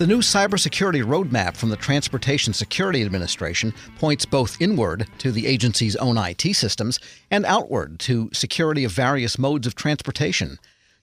The new cybersecurity roadmap from the Transportation Security Administration points both inward to the agency's own IT systems and outward to security of various modes of transportation.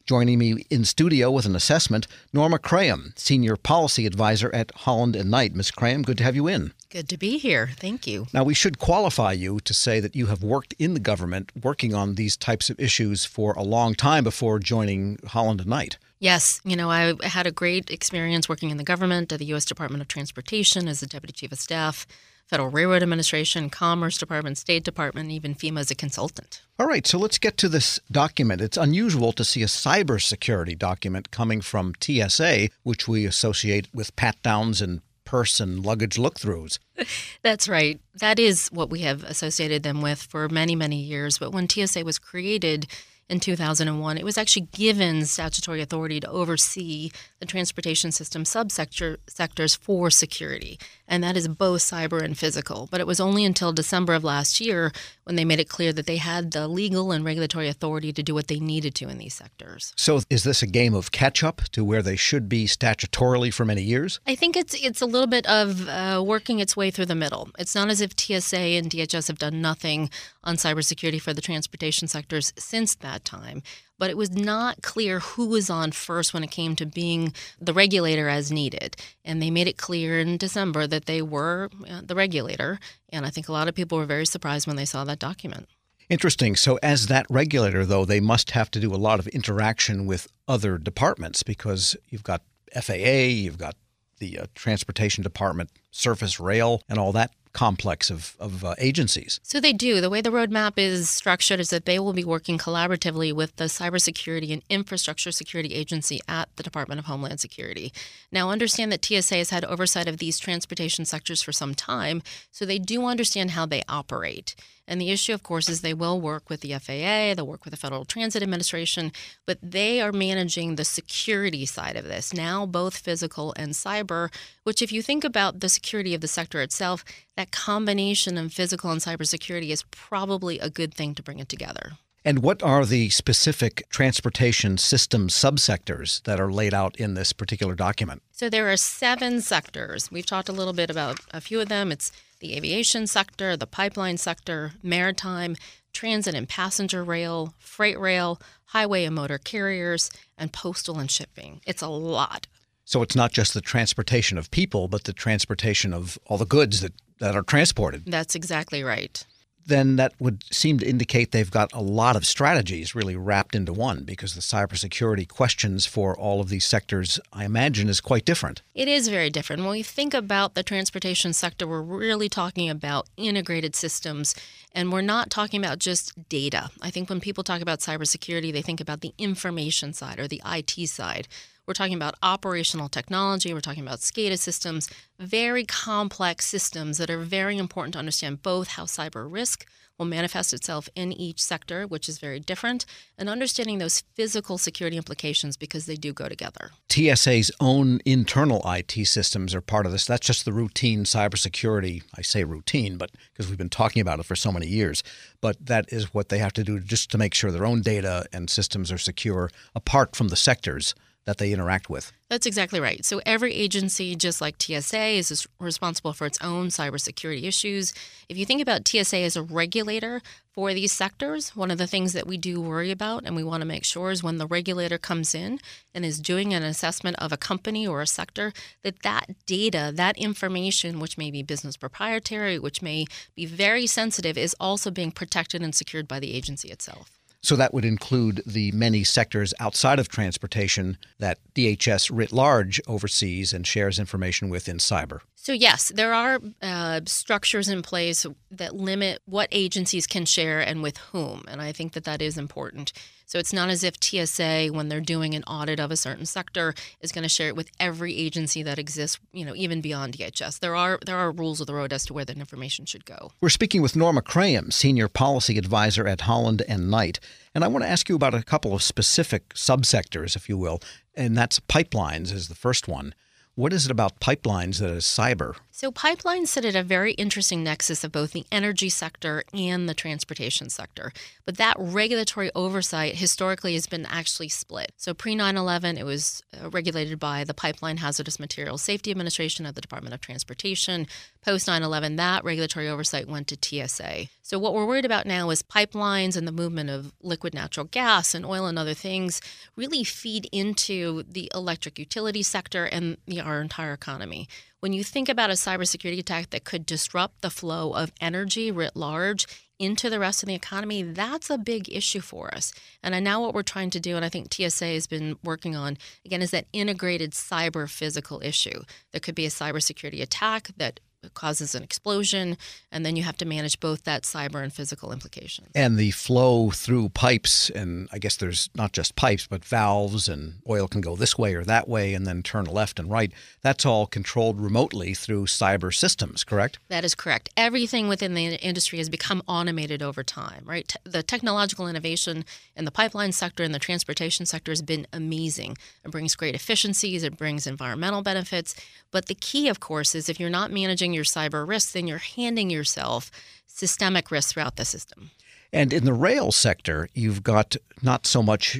Joining me in studio with an assessment, Norma Krayem, Senior Policy Advisor at Holland and Knight. Ms. Krayem, good to have you in. Good to be here. Thank you. Now, we should qualify you to say that you have worked in the government working on these types of issues for a long time before joining Holland and Knight. Yes, you know, I had a great experience working in the government at the U.S. Department of Transportation as a deputy chief of staff, Federal Railroad Administration, Commerce Department, State Department, even FEMA as a consultant. All right, so let's get to this document. It's unusual to see a cybersecurity document coming from TSA, which we associate with pat downs and purse and luggage look throughs. That's right. That is what we have associated them with for many, many years. But when TSA was created, in 2001, it was actually given statutory authority to oversee the transportation system subsector sectors for security, and that is both cyber and physical. But it was only until December of last year when they made it clear that they had the legal and regulatory authority to do what they needed to in these sectors. So, is this a game of catch up to where they should be statutorily for many years? I think it's it's a little bit of uh, working its way through the middle. It's not as if TSA and DHS have done nothing on cybersecurity for the transportation sectors since that time but it was not clear who was on first when it came to being the regulator as needed. And they made it clear in December that they were uh, the regulator. And I think a lot of people were very surprised when they saw that document. Interesting. So, as that regulator, though, they must have to do a lot of interaction with other departments because you've got FAA, you've got the uh, Transportation Department, Surface Rail, and all that complex of, of uh, agencies. So they do. The way the roadmap is structured is that they will be working collaboratively with the Cybersecurity and Infrastructure Security Agency at the Department of Homeland Security. Now, understand that TSA has had oversight of these transportation sectors for some time, so they do understand how they operate. And the issue, of course, is they will work with the FAA, they'll work with the Federal Transit Administration, but they are managing the security side of this, now both physical and cyber, which, if you think about the security of the sector itself, that combination of physical and cybersecurity is probably a good thing to bring it together. And what are the specific transportation system subsectors that are laid out in this particular document? So there are seven sectors. We've talked a little bit about a few of them. It's the aviation sector, the pipeline sector, maritime, transit and passenger rail, freight rail, highway and motor carriers, and postal and shipping. It's a lot. So it's not just the transportation of people, but the transportation of all the goods that, that are transported. That's exactly right then that would seem to indicate they've got a lot of strategies really wrapped into one because the cybersecurity questions for all of these sectors, I imagine, is quite different. It is very different. When we think about the transportation sector, we're really talking about integrated systems and we're not talking about just data. I think when people talk about cybersecurity, they think about the information side or the IT side. We're talking about operational technology. We're talking about SCADA systems, very complex systems that are very important to understand both how cyber risk will manifest itself in each sector, which is very different, and understanding those physical security implications because they do go together. TSA's own internal IT systems are part of this. That's just the routine cybersecurity. I say routine, but because we've been talking about it for so many years. But that is what they have to do just to make sure their own data and systems are secure apart from the sectors that they interact with. That's exactly right. So every agency, just like TSA, is responsible for its own cybersecurity issues. If you think about TSA as a regulator for these sectors, one of the things that we do worry about and we want to make sure is when the regulator comes in and is doing an assessment of a company or a sector, that that data, that information, which may be business proprietary, which may be very sensitive, is also being protected and secured by the agency itself. So that would include the many sectors outside of transportation that DHS writ large oversees and shares information with in cyber. So, yes, there are uh, structures in place that limit what agencies can share and with whom. And I think that that is important. So, it's not as if TSA, when they're doing an audit of a certain sector, is going to share it with every agency that exists, you know, even beyond DHS. There are, there are rules of the road as to where that information should go. We're speaking with Norma Krayem, Senior Policy Advisor at Holland and Knight. And I want to ask you about a couple of specific subsectors, if you will, and that's pipelines is the first one. What is it about pipelines that is cyber? So, pipelines sit at a very interesting nexus of both the energy sector and the transportation sector. But that regulatory oversight historically has been actually split. So, pre 9 11, it was uh, regulated by the Pipeline Hazardous Materials Safety Administration of the Department of Transportation. Post 9 11, that regulatory oversight went to TSA. So, what we're worried about now is pipelines and the movement of liquid natural gas and oil and other things really feed into the electric utility sector and the, our entire economy. When you think about a cybersecurity attack that could disrupt the flow of energy writ large into the rest of the economy, that's a big issue for us. And now what we're trying to do, and I think TSA has been working on, again, is that integrated cyber physical issue. There could be a cybersecurity attack that causes an explosion, and then you have to manage both that cyber and physical implications. And the flow through pipes, and I guess there's not just pipes, but valves, and oil can go this way or that way and then turn left and right. That's all controlled remotely through cyber systems, correct? That is correct. Everything within the industry has become automated over time, right? the technological innovation in the pipeline sector and the transportation sector has been amazing. It brings great efficiencies, it brings environmental benefits. But the key, of course, is if you're not managing your cyber risks, then you're handing yourself systemic risk throughout the system. And in the rail sector, you've got not so much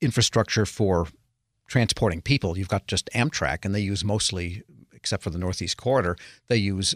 infrastructure for transporting people. You've got just Amtrak, and they use mostly, except for the Northeast Corridor, they use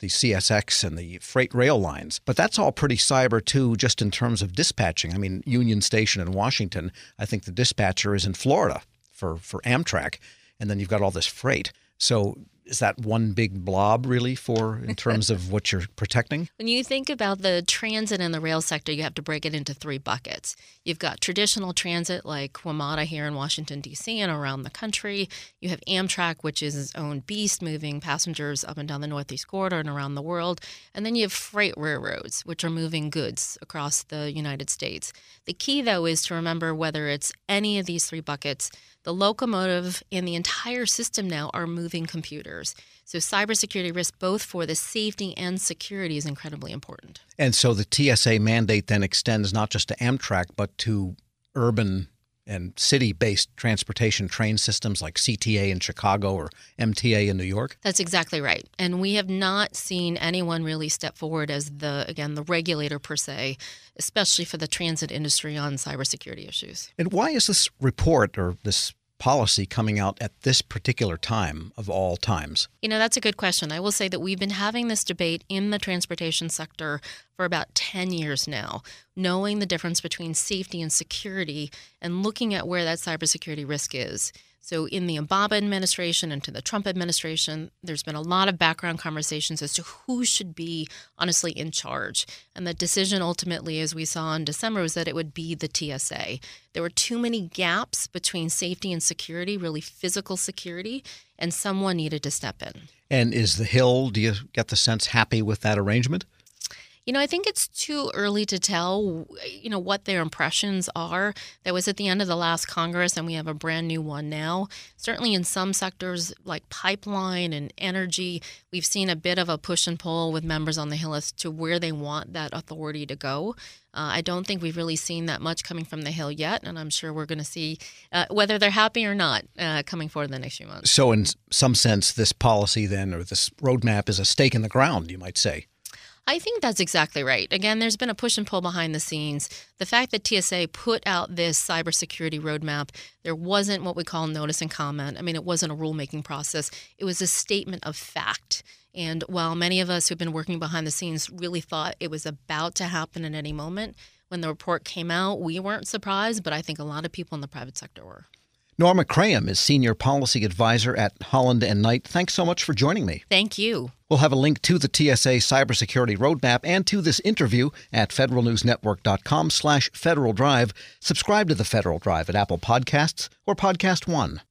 the CSX and the freight rail lines. But that's all pretty cyber too, just in terms of dispatching. I mean, Union Station in Washington, I think the dispatcher is in Florida for, for Amtrak, and then you've got all this freight. So is that one big blob really for in terms of what you're protecting? When you think about the transit and the rail sector, you have to break it into three buckets. You've got traditional transit like WMATA here in Washington D.C. and around the country. You have Amtrak, which is its own beast, moving passengers up and down the Northeast Corridor and around the world. And then you have freight railroads, which are moving goods across the United States. The key, though, is to remember whether it's any of these three buckets the locomotive and the entire system now are moving computers. So, cybersecurity risk, both for the safety and security, is incredibly important. And so the TSA mandate then extends not just to Amtrak, but to urban and city based transportation train systems like CTA in Chicago or MTA in New York? That's exactly right. And we have not seen anyone really step forward as the, again, the regulator per se, especially for the transit industry on cybersecurity issues. And why is this report or this policy coming out at this particular time of all times? You know, that's a good question. I will say that we've been having this debate in the transportation sector for about 10 years now, knowing the difference between safety and security and looking at where that cybersecurity risk is. So, in the Obama administration and to the Trump administration, there's been a lot of background conversations as to who should be honestly in charge. And the decision ultimately, as we saw in December, was that it would be the TSA. There were too many gaps between safety and security, really physical security, and someone needed to step in. And is the Hill, do you get the sense, happy with that arrangement? You know, I think it's too early to tell, you know, what their impressions are. That was at the end of the last Congress, and we have a brand new one now. Certainly in some sectors like pipeline and energy, we've seen a bit of a push and pull with members on the Hill as to where they want that authority to go. Uh, I don't think we've really seen that much coming from the Hill yet, and I'm sure we're going to see uh, whether they're happy or not uh, coming forward in the next few months. So, in some sense, this policy then, or this roadmap, is a stake in the ground, you might say. I think that's exactly right. Again, there's been a push and pull behind the scenes. The fact that TSA put out this cybersecurity roadmap, there wasn't what we call notice and comment. I mean, it wasn't a rulemaking process, it was a statement of fact. And while many of us who've been working behind the scenes really thought it was about to happen at any moment, when the report came out, we weren't surprised, but I think a lot of people in the private sector were. Norma Krayem is Senior Policy Advisor at Holland and Knight. Thanks so much for joining me. Thank you. We'll have a link to the TSA cybersecurity roadmap and to this interview at federalnewsnetwork.com slash Federal Drive. Subscribe to the Federal Drive at Apple Podcasts or Podcast One.